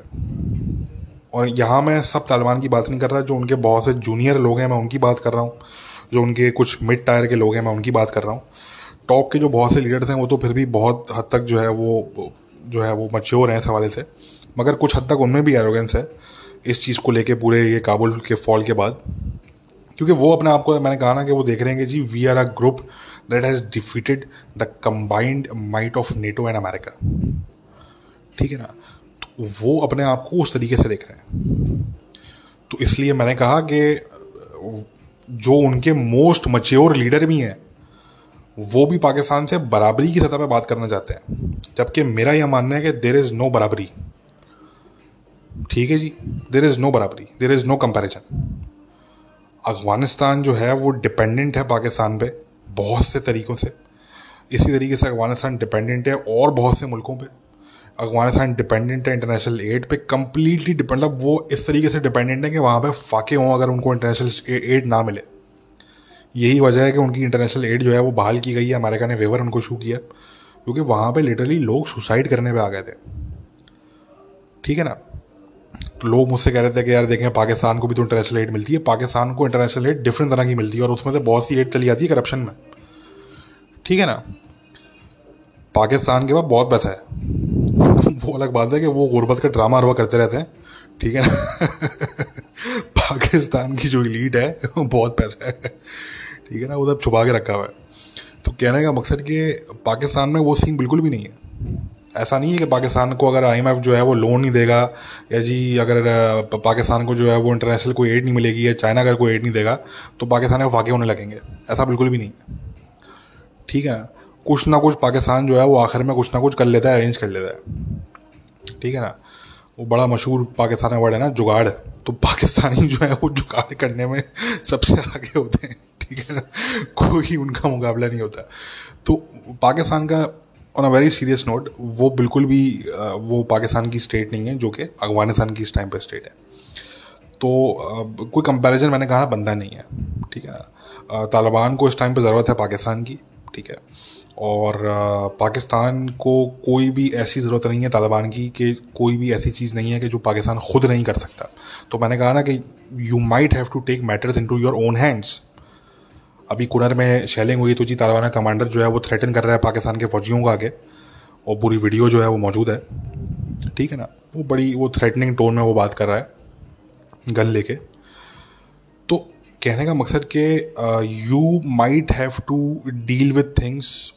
और यहाँ मैं सब तालिबान की बात नहीं कर रहा, जो उनके बहुत से जूनियर लोग हैं, मैं उनकी बात कर रहा हूँ। जो उनके कुछ मिड टायर के लोग हैं, मैं उनकी बात कर रहा हूँ। टॉप के जो बहुत से लीडर्स हैं, वो तो फिर भी बहुत हद तक जो है वो, जो है वो मच्योर हैं इस हवाले से। मगर कुछ हद तक उनमें भी एरोगेंस है इस चीज़ को लेके पूरे ये काबुल के फॉल के बाद। क्योंकि वो अपने आप को, मैंने कहा ना कि वो देख रहे हैं कि जी we are a group that has defeated the combined might of NATO and America ठीक है ना? वो अपने आप को उस तरीके से देख रहे हैं। तो इसलिए मैंने कहा कि जो उनके मोस्ट मच्योर लीडर भी हैं, वो भी पाकिस्तान से बराबरी की सतह पर बात करना चाहते हैं। जबकि मेरा यह मानना है कि देर इज़ नो बराबरी। ठीक है जी देर इज़ नो बराबरी there is no comparison Afghanistan जो है, वो डिपेंडेंट है पाकिस्तान पे बहुत से तरीक़ों से। इसी तरीके से अफ़गानिस्तान डिपेंडेंट है और बहुत से मुल्कों पे। अफ़गानिस्तान डिपेंडेंट है इंटरनेशनल एड पे कम्प्लीटली डिपेंड मतलब वो इस तरीके से डिपेंडेंट है कि वहाँ पे फाके हों अगर उनको इंटरनेशनल एड ना मिले। यही वजह है कि उनकी इंटरनेशनल एड जो है वो बहाल की गई है, अमेरिका ने वेवर उनको शू किया, क्योंकि वहाँ पे लिटरली लोग सुसाइड करने पे आ गए थे। ठीक है ना? तो लोग मुझसे कह रहे थे कि यार देखें, पाकिस्तान को भी तो इंटरनेशनल एड मिलती है, पाकिस्तान को इंटरनेशनल एड डिफरेंट तरह की मिलती है, और उसमें से बहुत सी एड चली जाती है करप्शन में। ठीक है ना? पाकिस्तान के पास बहुत पैसा है। वो अलग बात है कि वो गुर्बत का ड्रामा अरवा करते रहते हैं। ठीक है ना? पाकिस्तान की जो लीड है, वो बहुत पैसा है। ठीक है ना? वो सब छुपा के रखा हुआ है। तो कहने का मकसद कि पाकिस्तान में वो सीन बिल्कुल भी नहीं है। ऐसा नहीं है कि पाकिस्तान को अगर आईएमएफ जो है वो लोन नहीं देगा, या जी अगर पाकिस्तान को जो है वो इंटरनेशनल कोई एड नहीं मिलेगी, या चाइना अगर कोई एड नहीं देगा तो पाकिस्तान को फाके होने लगेंगे। ऐसा बिल्कुल भी नहीं है। ठीक है कुछ ना कुछ पाकिस्तान जो है वो आखिर में कुछ ना कुछ कर लेता है अरेंज कर लेता है। ठीक है ना? वो बड़ा मशहूर पाकिस्तान वर्ड है ना, जुगाड़। तो पाकिस्तानी जो है वो जुगाड़ करने में सबसे आगे होते हैं। ठीक है ना? कोई उनका मुकाबला नहीं होता। तो पाकिस्तान का on a very serious note वो बिल्कुल भी वो पाकिस्तान की स्टेट नहीं है, जो कि अफ़गानिस्तान की इस टाइम पर स्टेट है। तो कोई कंपैरिजन मैंने कहा बनता नहीं है। ठीक है तालिबान को इस टाइम पर ज़रूरत है पाकिस्तान की। ठीक है? और पाकिस्तान को कोई भी ऐसी ज़रूरत नहीं है तालिबान की कि कोई भी ऐसी चीज़ नहीं है कि जो पाकिस्तान खुद नहीं कर सकता। तो मैंने कहा ना कि you might have to take matters into your own hands अभी कुनर में शेलिंग हुई तो जी तालिबान कमांडर जो है वो थ्रेटन कर रहा है पाकिस्तान के फौजियों को आगे। और पूरी वीडियो जो है वो मौजूद है। ठीक है ना? वो बड़ी, वो थ्रेटनिंग टोन में वो बात कर रहा है। गन लेके। तो कहने का मकसद कि you might have to deal with things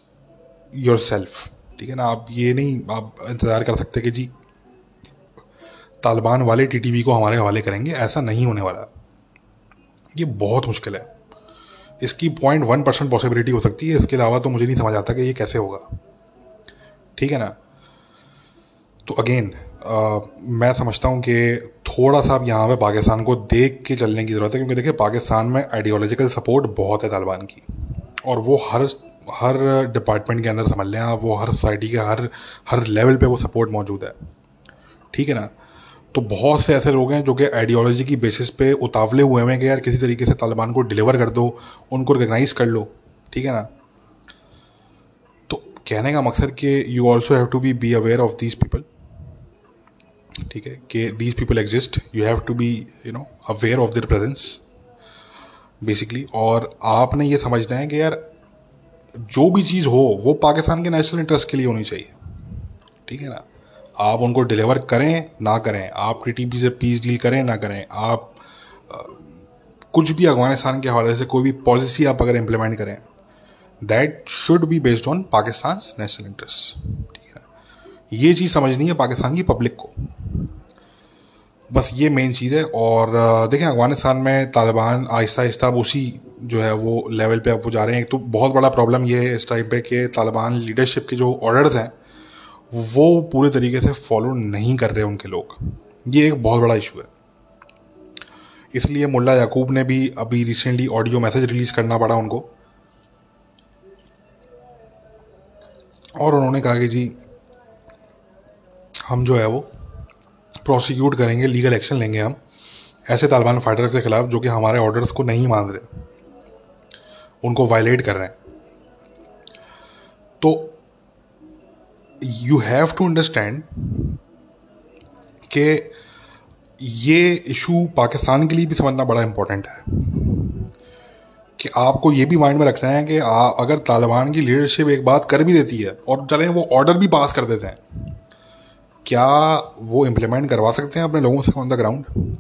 yourself ठीक है ना? आप ये नहीं, आप इंतज़ार कर सकते कि जी, तालिबान वाले टीटीवी को हमारे हवाले करेंगे, ऐसा नहीं होने वाला। ये बहुत मुश्किल है। इसकी पॉइंट वन परसेंट पॉसिबिलिटी हो सकती है। इसके अलावा तो मुझे नहीं समझ आता कि ये कैसे होगा। ठीक है ना? तो अगेन मैं समझता हूँ कि थोड़ा सा अब यहाँ पे पाकिस्तान को देख के चलने की ज़रूरत है, क्योंकि देखिए, पाकिस्तान में आइडियोलॉजिकल सपोर्ट बहुत है तालिबान की। और वो हर हर डिपार्टमेंट के अंदर समझ लें आप, वो हर सोसाइटी के हर हर लेवल पे वो सपोर्ट मौजूद है। ठीक है ना? तो बहुत से ऐसे लोग हैं जो कि आइडियोलॉजी की बेसिस पे उतावले हुए हैं कि यार किसी तरीके से तालिबान को डिलीवर कर दो, उनको रिकगनाइज कर लो। ठीक है ना? तो कहने का मकसद कि you also have to be be aware of these people ठीक है? कि these people exist you have to be you know aware of their presence basically और आपने ये समझना है कि यार जो भी चीज़ हो वो पाकिस्तान के नेशनल इंटरेस्ट के लिए होनी चाहिए। ठीक है ना? आप उनको डिलीवर करें ना करें। आप टी टी पी से पीस डील करें ना करें। आप आ, कुछ भी अफ़गानिस्तान के हवाले से कोई भी पॉलिसी आप अगर इम्प्लीमेंट करें that should be based on Pakistan national interest ठीक है ये चीज़ समझनी है पाकिस्तान की पब्लिक को। बस ये मेन चीज़ है और देखें अफ़गानिस्तान में तालिबान आहिस्ता आहिस्ता उसी जो है वो लेवल पे अब वो जा रहे हैं। एक तो बहुत बड़ा प्रॉब्लम ये है इस टाइम पे कि तालिबान लीडरशिप के जो ऑर्डर्स हैं, वो पूरे तरीके से फॉलो नहीं कर रहे उनके लोग। ये एक बहुत बड़ा इशू है। इसलिए मुल्ला याकूब ने भी अभी रिसेंटली ऑडियो मैसेज रिलीज़ करना पड़ा उनको। और उन्होंने कहा कि जी, हम जो है वो प्रोसिक्यूट करेंगे लीगल एक्शन लेंगे हम, ऐसे तालिबान फाइटर्स के खिलाफ जो कि हमारे ऑर्डर्स को नहीं मान रहे। उनको वायलेट कर रहे हैं। तो यू हैव टू अंडरस्टैंड कि ये इशू पाकिस्तान के लिए भी समझना बड़ा इंपॉर्टेंट है। कि आपको ये भी माइंड में रखना है कि आ, अगर तालिबान की लीडरशिप एक बात कर भी देती है और चलें वो ऑर्डर भी पास कर देते हैं क्या वो इम्प्लीमेंट करवा सकते हैं अपने लोगों से ऑन द ग्राउंड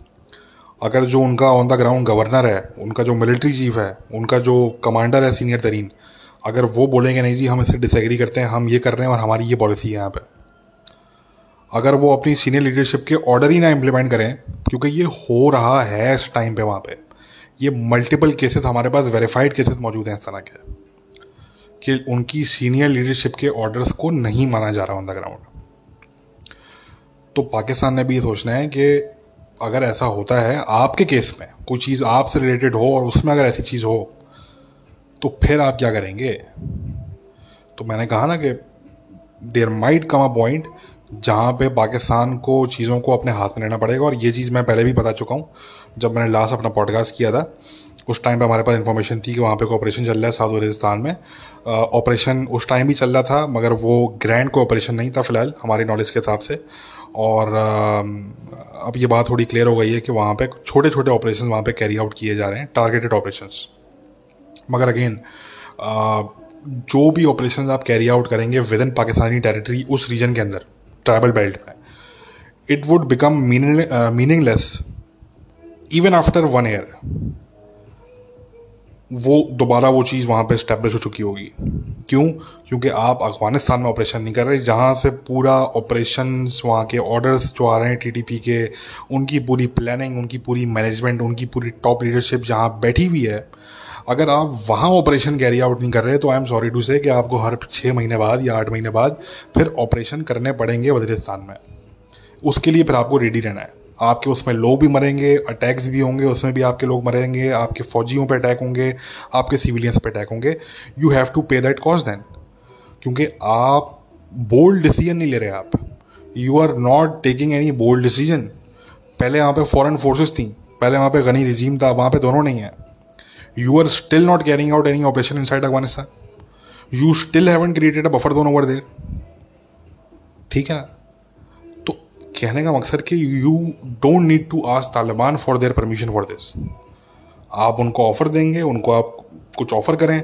अगर जो उनका ऑन द ग्राउंड गवर्नर है, उनका जो मिलिट्री चीफ है, उनका जो कमांडर है सीनियर तरीन, अगर वो बोलेंगे, नहीं जी, हम इससे डिसएग्री करते हैं, हम ये कर रहे हैं और हमारी ये पॉलिसी है यहाँ पे। अगर वो अपनी सीनियर लीडरशिप के ऑर्डर ही ना इम्प्लीमेंट करें, क्योंकि ये हो रहा है इस टाइम पे वहाँ पे। ये मल्टीपल केसेस हमारे पास वेरीफाइड केसेस मौजूद हैं इस तरह के, कि उनकी सीनियर लीडरशिप के ऑर्डर्स को नहीं माना जा रहा ऑन द ग्राउंड तो पाकिस्तान ने भी ये सोचना है कि अगर ऐसा होता है आपके केस में, कोई चीज़ आपसे रिलेटेड हो और उसमें अगर ऐसी चीज़ हो तो फिर आप क्या करेंगे? तो मैंने कहा ना कि there might come a point जहाँ पे पाकिस्तान को चीज़ों को अपने हाथ में लेना पड़ेगा और ये चीज़ मैं पहले भी बता चुका हूँ, जब मैंने लास्ट अपना पॉडकास्ट किया था। उस टाइम पे हमारे पास इन्फॉर्मेशन थी कि वहाँ पे ऑपरेशन चल रहा है साउथ वजिस्तान में। ऑपरेशन उस टाइम भी चल रहा था, मगर वो ग्रैंड को ऑपरेशन नहीं था फ़िलहाल, हमारी नॉलेज के हिसाब से। और अब ये बात थोड़ी क्लियर हो गई है कि वहाँ पे छोटे छोटे ऑपरेशन वहाँ पे कैरी आउट किए जा रहे हैं टारगेटेड ऑपरेशन मगर अगेन जो भी ऑपरेशन आप कैरी आउट करेंगे विद इन पाकिस्तानी टेरिटरी उस रीजन के अंदर ट्राइबल बेल्ट में it would become meaningless even after one year वो दोबारा वो चीज़ वहाँ पे स्टेब्लिश हो चुकी होगी। क्यों? क्योंकि आप अफ़गानिस्तान में ऑपरेशन नहीं कर रहे, जहाँ से पूरा ऑपरेशन वहाँ के ऑर्डर्स जो आ रहे हैं टीटीपी के, उनकी पूरी प्लानिंग उनकी पूरी मैनेजमेंट उनकी पूरी टॉप लीडरशिप जहाँ बैठी हुई है, अगर आप वहाँ ऑपरेशन कैरी आउट नहीं कर रहे तो आई एम सॉरी टू से कि आपको हर छः महीने बाद या आठ महीने बाद फिर ऑपरेशन करने पड़ेंगे वजरिस्तान में। उसके लिए फिर आपको रेडी रहना है। आपके उसमें लोग भी मरेंगे अटैक्स भी होंगे, उसमें भी आपके लोग मरेंगे, आपके फौजियों पे अटैक होंगे, आपके सिविलियंस पे अटैक होंगे। You have to pay that cost then क्योंकि आप बोल्ड डिसीज़न नहीं ले रहे आप। You are not taking any bold decision पहले वहाँ पे फॉरेन फोर्सेस थी। पहले वहाँ पे गनी रिजीम था, वहाँ पे दोनों नहीं है। You are still not carrying out any operation inside Afghanistan you still haven't created a buffer zone over there ठीक है ना? कहने का मकसद कि you don't need to ask Taliban for their permission for this आप उनको ऑफ़र देंगे, उनको आप कुछ ऑफ़र करें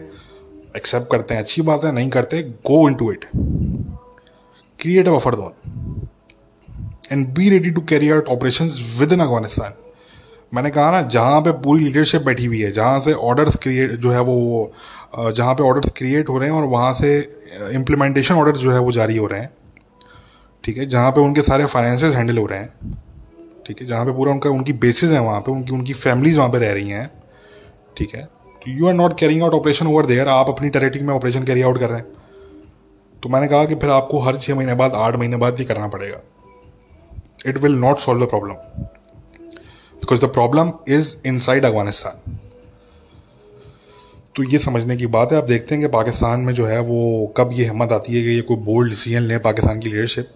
एक्सेप्ट करते हैं, अच्छी बात है, नहीं करते go into it create a buffer zone and be ready to carry out operation within Afghanistan मैंने कहा ना, जहाँ पे पूरी लीडरशिप बैठी हुई है, जहाँ से ऑर्डर्स क्रिएट जो है वो जहाँ पे ऑर्डर्स क्रिएट हो रहे हैं और वहाँ से इम्प्लीमेंटेशन ऑर्डर्स जो है वो जारी हो रहे हैं ठीक है, जहाँ पे उनके सारे फाइनेंसेस हैंडल हो रहे हैं। ठीक है, जहाँ पे पूरा उनका, उनकी बेसिस है वहाँ पे, उनकी उनकी फैमिलीज़ वहाँ पे रह रही हैं। ठीक है तो you are not carrying out operation over there आप अपनी टेरेटरी में ऑपरेशन कैरी आउट कर रहे हैं। तो मैंने कहा कि फिर आपको हर छः महीने बाद, आठ महीने बाद भी करना पड़ेगा। It will not solve the problem because the problem is inside Afghanistan तो ये समझने की बात है, आप देखते हैं कि पाकिस्तान में जो है वो कब ये हिम्मत आती है कि ये कोई बोल्ड डिसीज़न ले पाकिस्तान की लीडरशिप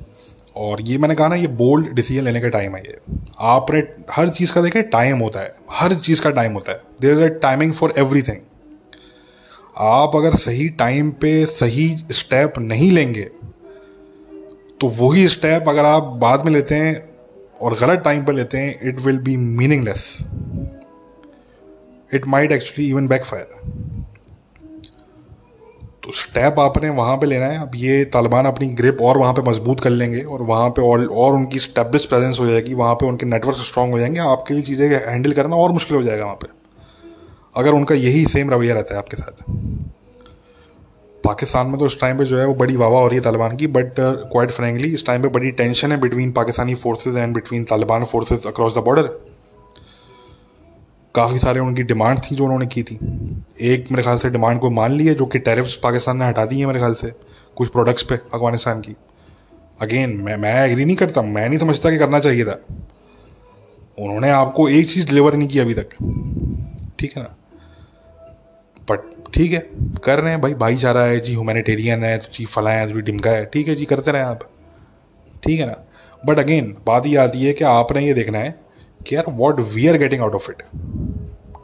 और ये मैंने कहा ना, ये बोल्ड डिसीज़न लेने का टाइम है ये। आपने हर चीज़ का देखें टाइम होता है। हर चीज़ का टाइम होता है। There is a timing for everything आप अगर सही टाइम पे सही स्टेप नहीं लेंगे तो वही स्टेप अगर आप बाद में लेते हैं और गलत टाइम पर लेते हैं it will be meaningless it might actually even backfire तो स्टेप आपने वहाँ पे लेना है। अब ये तालिबान अपनी ग्रिप और वहाँ पे मज़बूत कर लेंगे और वहाँ पे और और उनकी स्टेब्लिश प्रेजेंस हो जाएगी। वहाँ पे उनके नेटवर्क स्ट्रांग हो जाएँगे। आपके लिए चीज़ें हैंडल करना और मुश्किल हो जाएगा वहाँ पे। अगर उनका यही सेम रवैया रहता है आपके साथ। पाकिस्तान में तो इस टाइम पे जो है वो बड़ी वाह हो रही है तालिबान की बट क्वाइट फ्रेंकली इस टाइम पे बड़ी टेंशन है between Pakistani forces and between Taliban forces across the border काफ़ी सारे उनकी डिमांड थी जो उन्होंने की थी। एक मेरे ख्याल से डिमांड को मान ली है जो कि टैरिफ्स पाकिस्तान ने हटा दी है मेरे ख्याल से, कुछ प्रोडक्ट्स पे अफ़गानिस्तान की। अगेन मैं मैं एग्री नहीं करता, मैं नहीं समझता कि करना चाहिए था। उन्होंने आपको एक चीज़ डिलीवर नहीं की अभी तक। ठीक है ना? बट ठीक है, कर रहे हैं भाई, भाईचारा है, जी ह्यूमैनिटेरियन है तो जी फला है जी डिमका है। ठीक है जी, करते रहें आप। ठीक है ना? बट अगेन बात ये आती है कि आपने ये देखना है कि यार what we are getting out of it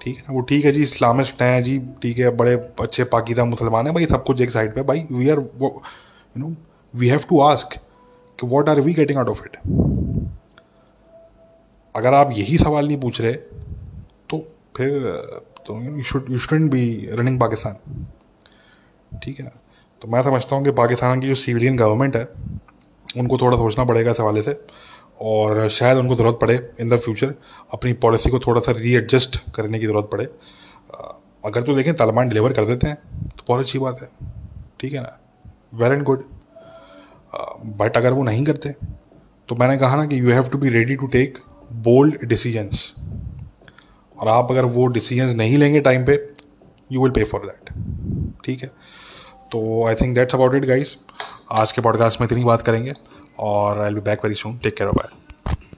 ठीक है, वो ठीक है जी, इस्लामिस्ट हैं जी, ठीक है, बड़े अच्छे पाकिदा मुसलमान हैं, भाई, सब कुछ एक साइड पे, भाई we are you know we have to ask कि what are we getting out of it अगर आप यही सवाल नहीं पूछ रहे तो फिर तो you should you shouldn't be running Pakistan ठीक है ना? तो मैं समझता हूँ कि पाकिस्तान की जो सिविलियन गवर्नमेंट है, उनको थोड़ा सोचना पड़ेगा इस हवाले से। और शायद उनको ज़रूरत पड़े इन द फ्यूचर अपनी पॉलिसी को थोड़ा सा रीएडजस्ट करने की ज़रूरत पड़े। अगर तो देखें, तालिबान डिलीवर कर देते हैं तो बहुत अच्छी बात है। ठीक है ना? वेल एंड गुड बट अगर वो नहीं करते तो मैंने कहा ना कि you have to be ready to take bold decisions और आप अगर वो डिसीजंस नहीं लेंगे टाइम पे you will pay for that ठीक है? तो I think that's about it guys आज के पॉडकास्ट में इतनी बात करेंगे। और I will be back very soon take care bye